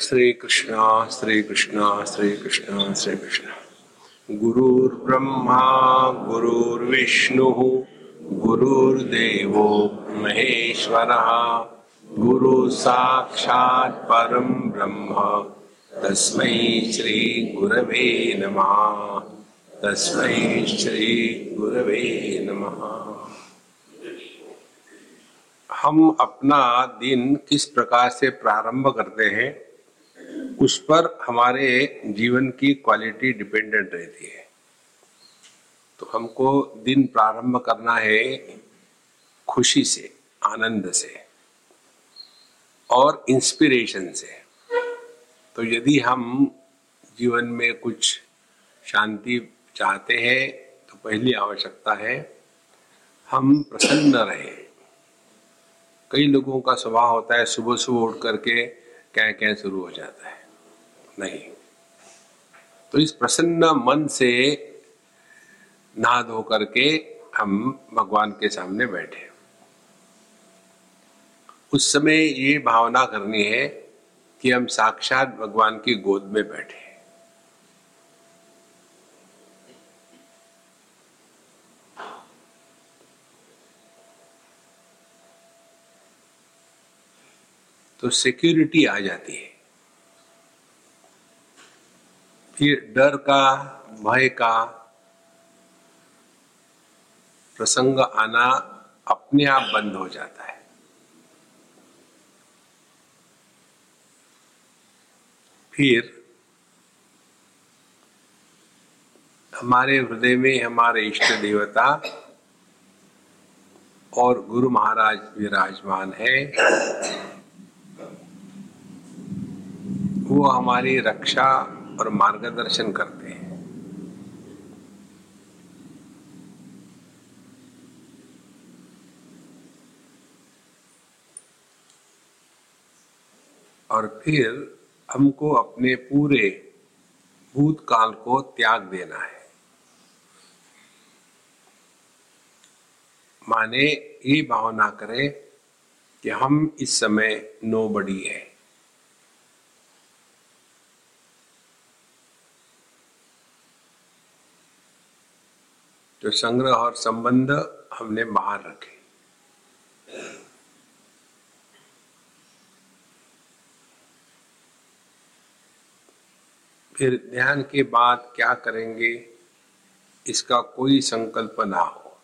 श्री कृष्ण श्री कृष्ण श्री कृष्ण श्री कृष्ण गुरुर्ब्रह्मा, गुरुर्विष्णु, गुरुर्देव महेश्वर। गुरु साक्षात् परम ब्रह्म। तस्मै श्री गुरवे नमः। तस्मै श्री गुरवे नमः। हम अपना दिन किस प्रकार से प्रारंभ करते हैं? उस पर हमारे जीवन की क्वालिटी डिपेंडेंट रहती है। तो हमको दिन प्रारंभ करना है खुशी से, आनंद से और इंस्पिरेशन से। तो यदि हम जीवन में कुछ शांति चाहते हैं तो पहली आवश्यकता है हम प्रसन्न रहें। कई लोगों का स्वभाव होता है सुबह सुबह उठ करके क्या क्या शुरू हो जाता है। नहीं। तो इस प्रसन्न मन से नहा धो करके हम भगवान के सामने बैठे। उस समय ये भावना करनी है कि हम साक्षात भगवान की गोद में बैठे। तो सिक्योरिटी आ जाती है। डर का, भय का प्रसंग आना अपने आप बंद हो जाता है। फिर हमारे हृदय में हमारे इष्ट देवता और गुरु महाराज विराजमान है। वो हमारी रक्षा और मार्गदर्शन करते हैं। और फिर हमको अपने पूरे भूतकाल को त्याग देना है। माने ये भावना करें कि हम इस समय नो बड़ी है। जो संग्रह और संबंध हमने बाहर रखे। फिर ध्यान के बाद क्या करेंगे? इसका कोई संकल्प ना हो।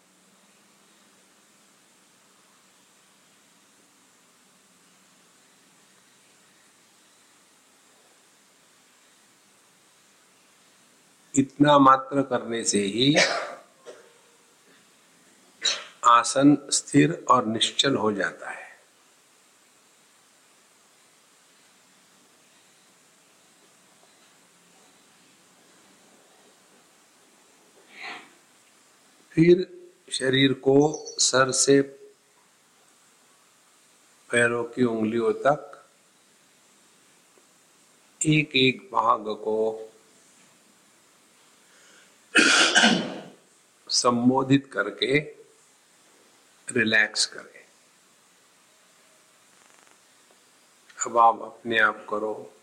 इतना मात्र करने से ही आसन स्थिर और निश्चल हो जाता है। फिर शरीर को सर से पैरों की उंगलियों तक एक एक भाग को संबोधित करके रिलैक्स करें। अब आप अपने आप करो।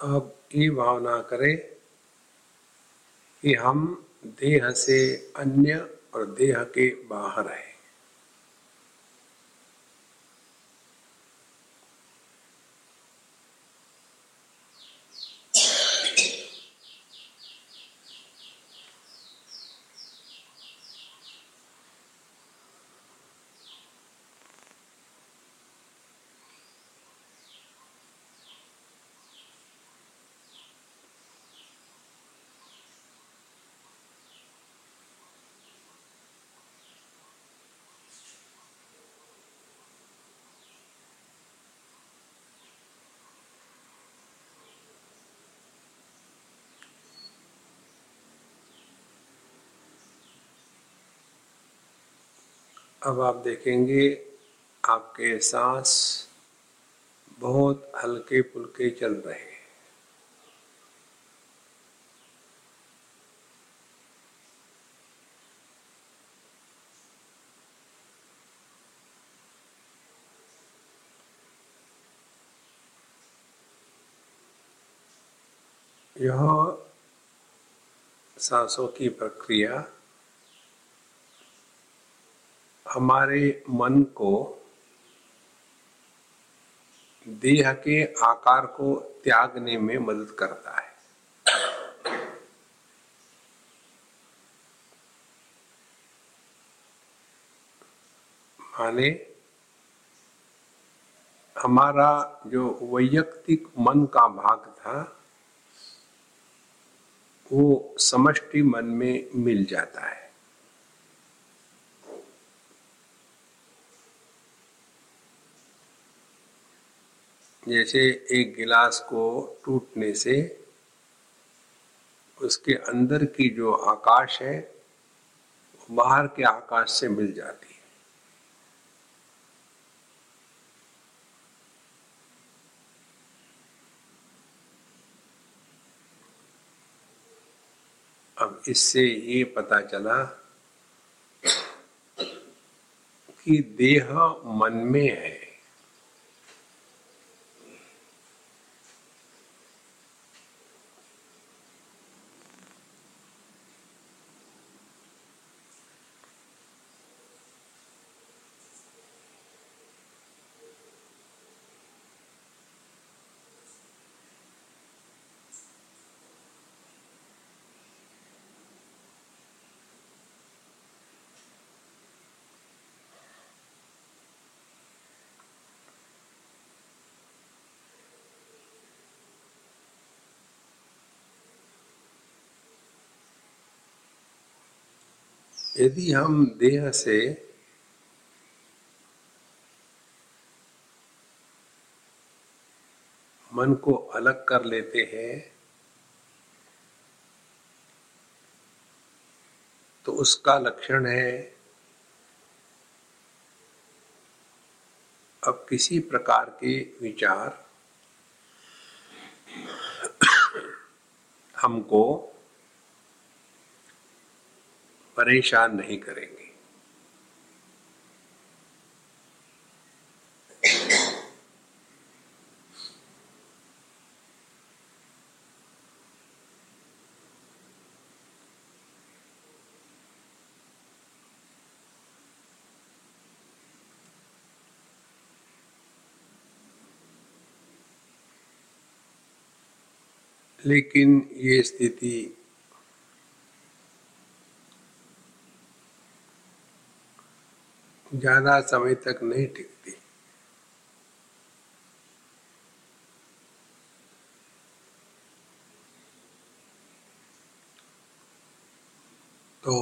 अब ये भावना करें कि हम देह से अन्य और देह के बाहर है। अब आप देखेंगे आपके सांस बहुत हल्के फुल्के चल रहे हैं। यह सांसों की प्रक्रिया हमारे मन को, देह के आकार को त्यागने में मदद करता है। माने, हमारा जो वैयक्तिक मन का भाग था, वो समष्टि मन में मिल जाता है। जैसे एक गिलास को टूटने से उसके अंदर की जो आकाश है, बाहर के आकाश से मिल जाती है। अब इससे ये पता चला कि देह मन में है। यदि हम देह से मन को अलग कर लेते हैं तो उसका लक्षण है, अब किसी प्रकार के विचार हमको परेशान नहीं करेंगे। लेकिन ये स्थिति ज़्यादा समय तक नहीं टिकती। तो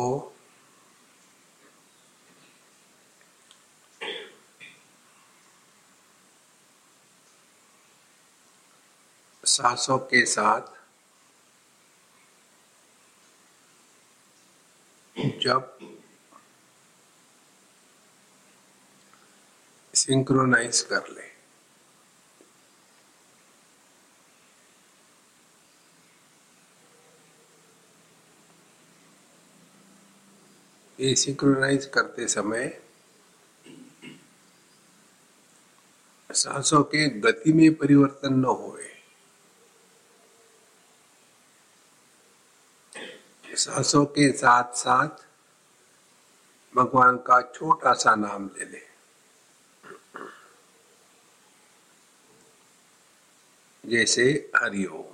सांसों के साथ जब सिंक्रोनाइज कर ले। ये सिंक्रोनाइज करते समय सांसों के गति में परिवर्तन न हो सांसों के साथ साथ भगवान का छोटा सा नाम ले लें। जैसे हरिओम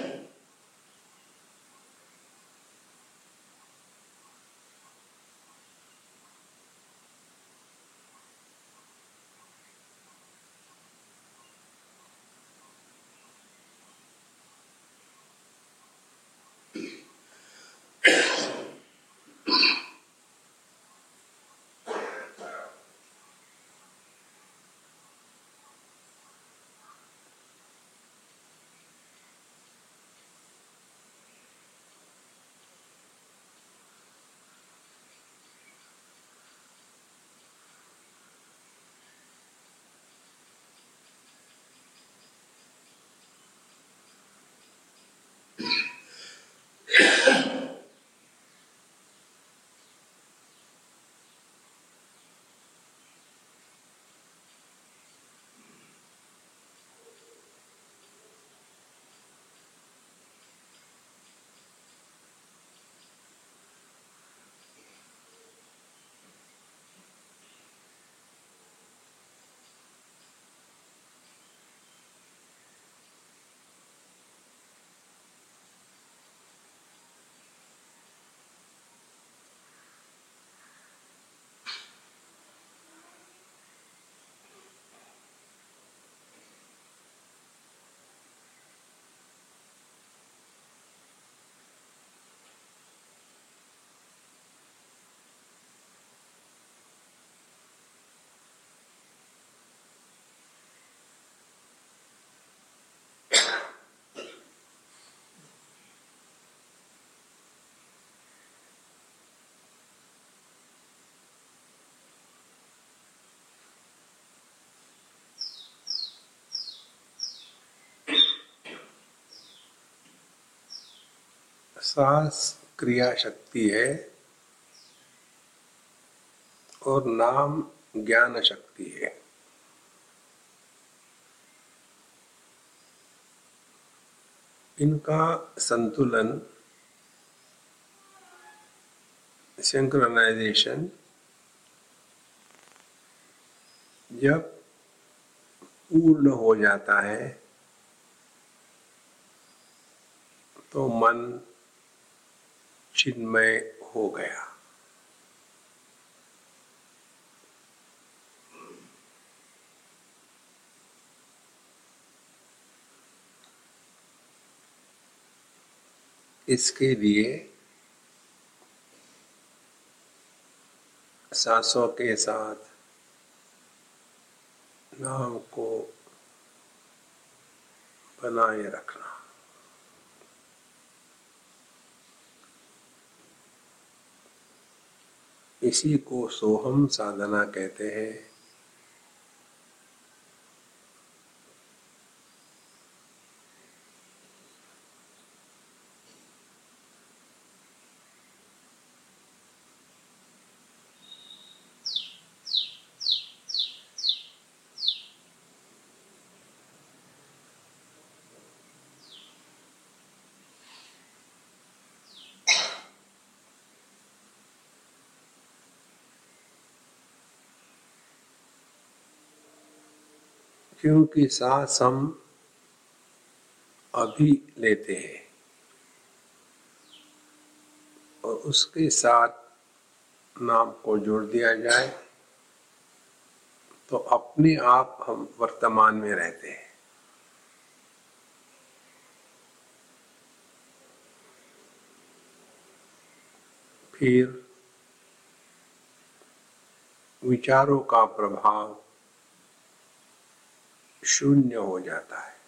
सांस क्रिया शक्ति है और नाम ज्ञान शक्ति है। इनका संतुलन सिंक्रोनाइजेशन जब पूर्ण हो जाता है तो मन चिन्मय हो गया। इसके लिए सांसों के साथ नाम को बनाए रखना। इसी को सोहम साधना कहते हैं। क्योंकि सांस हम अभी लेते हैं। और उसके साथ नाम को जोड़ दिया जाए तो अपने आप हम वर्तमान में रहते हैं। फिर विचारों का प्रभाव शून्य हो जाता है।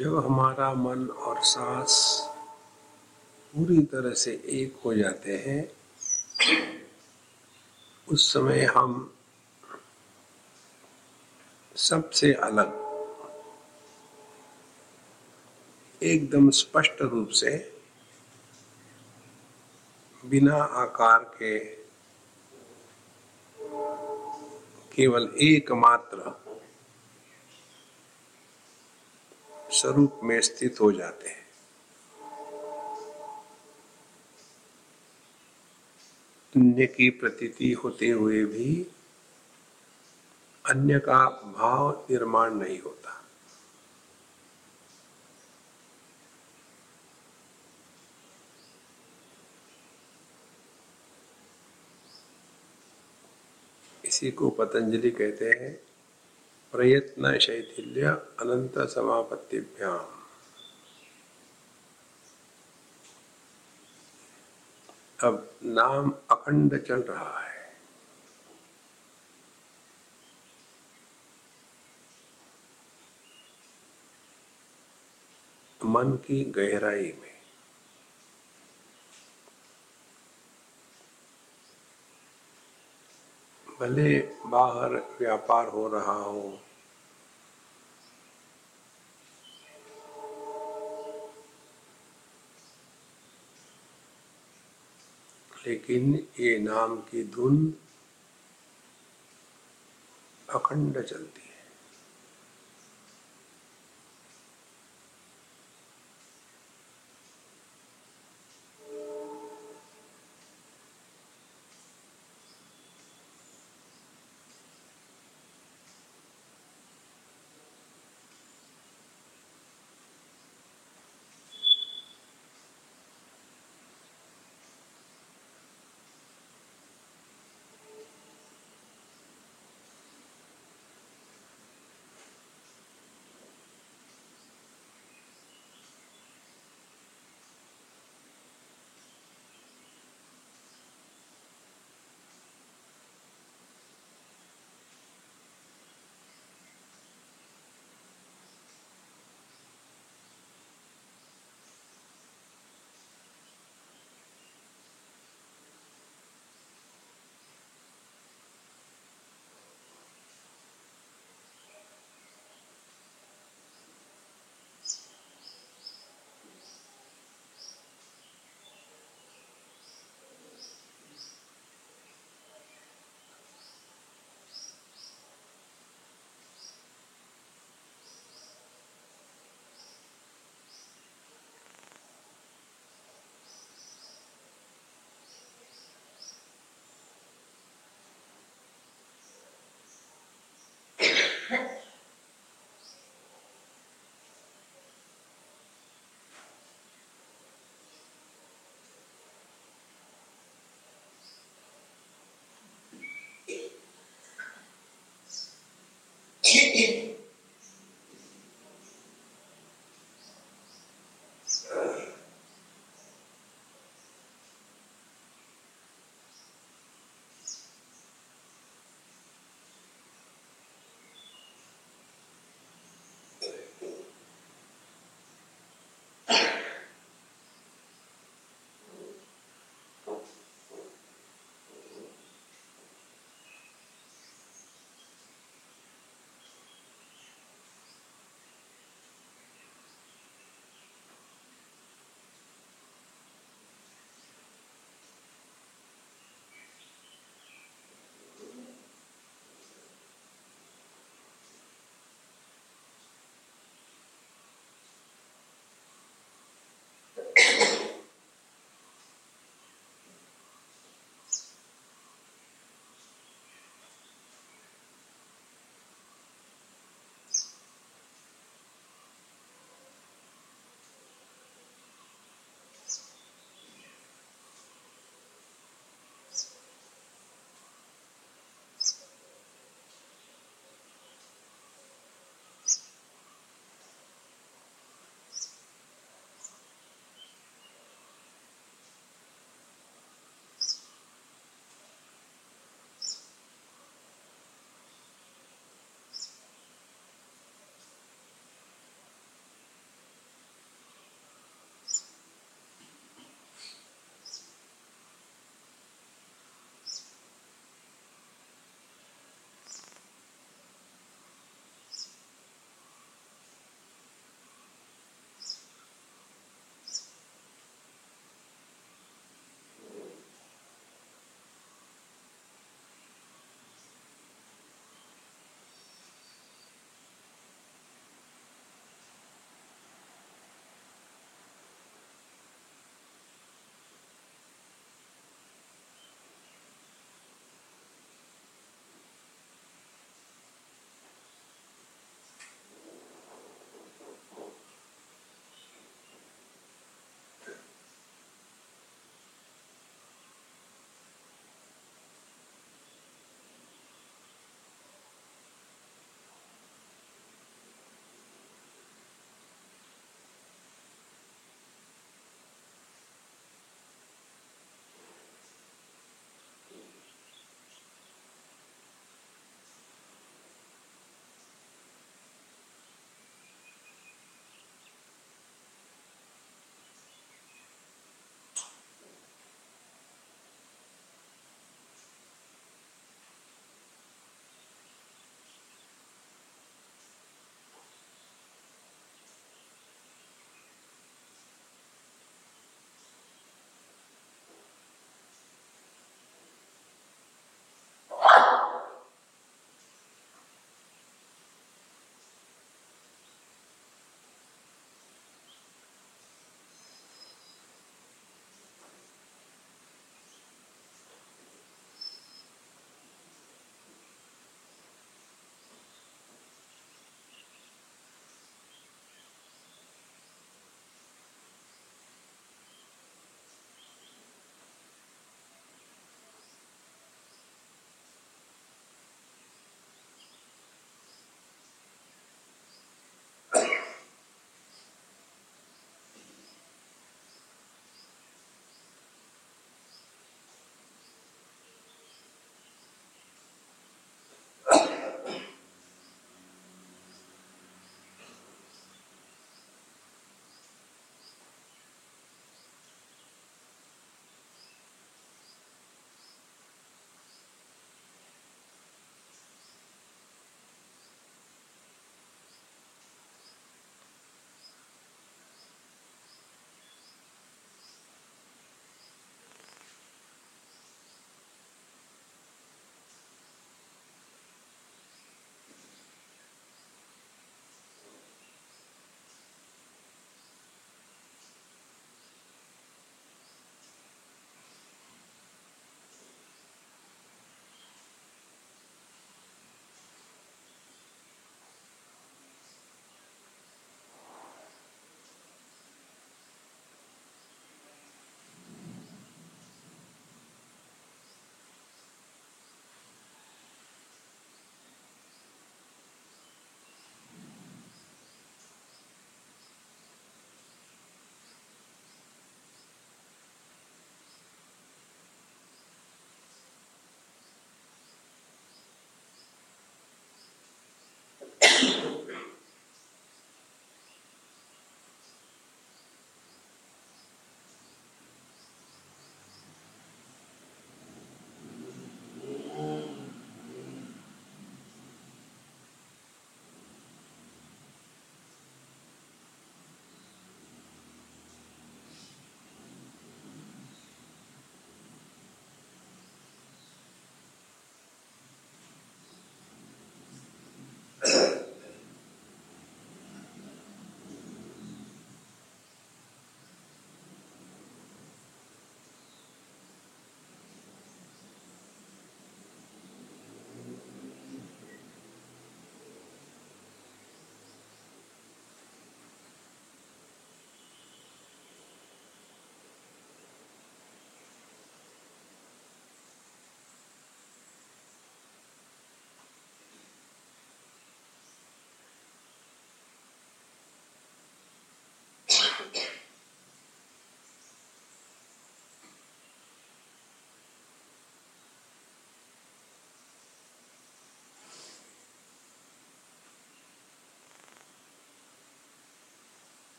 जब हमारा मन और सांस पूरी तरह से एक हो जाते हैं, उस समय हम सबसे अलग, एकदम स्पष्ट रूप से बिना आकार के केवल एकमात्र स्वरूप में स्थित हो जाते हैं। अन्य की प्रतीति होते हुए भी अन्य का भाव निर्माण नहीं होता। इसी को पतंजलि कहते हैं। प्रयत्न शैथिल्य अनंत समापत्तिभ्याम अब नाम अखंड चल रहा है। मन की गहराई में। भले बाहर व्यापार हो रहा हो लेकिन ये नाम की धुन अखंड चलती Keep it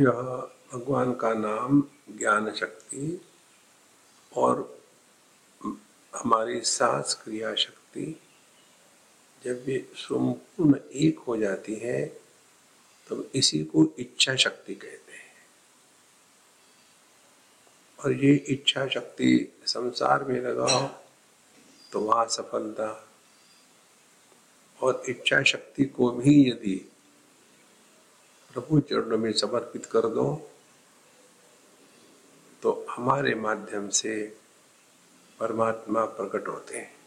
यह भगवान का नाम ज्ञान शक्ति और हमारी सांस क्रिया शक्ति जब ये संपूर्ण एक हो जाती है तो इसी को इच्छा शक्ति कहते हैं। और ये इच्छा शक्ति संसार में लगाओ तो वहाँ सफलता। और इच्छा शक्ति को भी यदि प्रभु चरणों में समर्पित कर दो तो हमारे माध्यम से परमात्मा प्रकट होते हैं।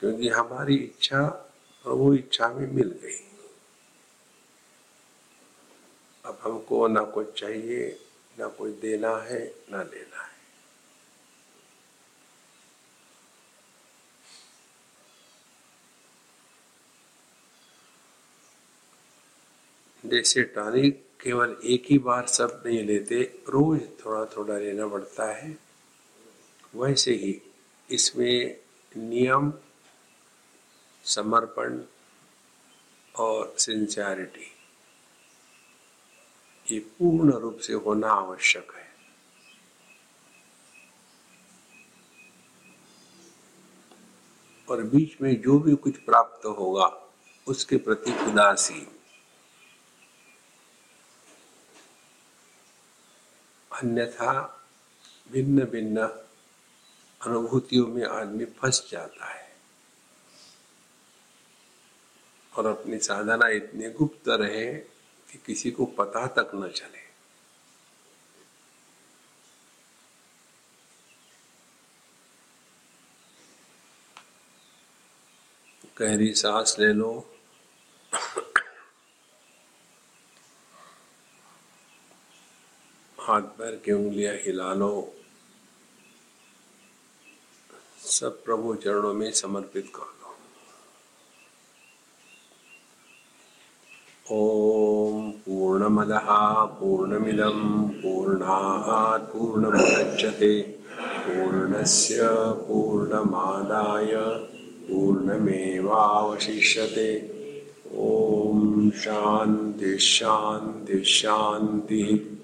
क्योंकि हमारी इच्छा प्रभु इच्छा में मिल गई। अब हमको ना कुछ चाहिए, ना कोई देना है, ना लेना है। जैसे टॉनिक केवल एक ही बार सब नहीं लेते, रोज थोड़ा थोड़ा लेना पड़ता है। वैसे ही इसमें नियम, समर्पण और सिंसियरिटी ये पूर्ण रूप से होना आवश्यक है। और बीच में जो भी कुछ प्राप्त होगा, उसके प्रति उदासीन अन्यथा भिन्न भिन्न अनुभूतियों में आदमी फंस जाता है। और अपनी साधना इतनी गुप्त रहे कि किसी को पता तक न चले। गहरी सांस ले लो। हाथ पैर की उंगलियाँ हिला लो सब प्रभु चरणों में समर्पित कर। लो ॐ पूर्णमदः पूर्णमिदं पूर्णात् पूर्णमुदच्यते पूर्णस्य पूर्णमादाय पूर्णमेवावशिष्यते। ॐ शान्ति शान्ति शान्तिः।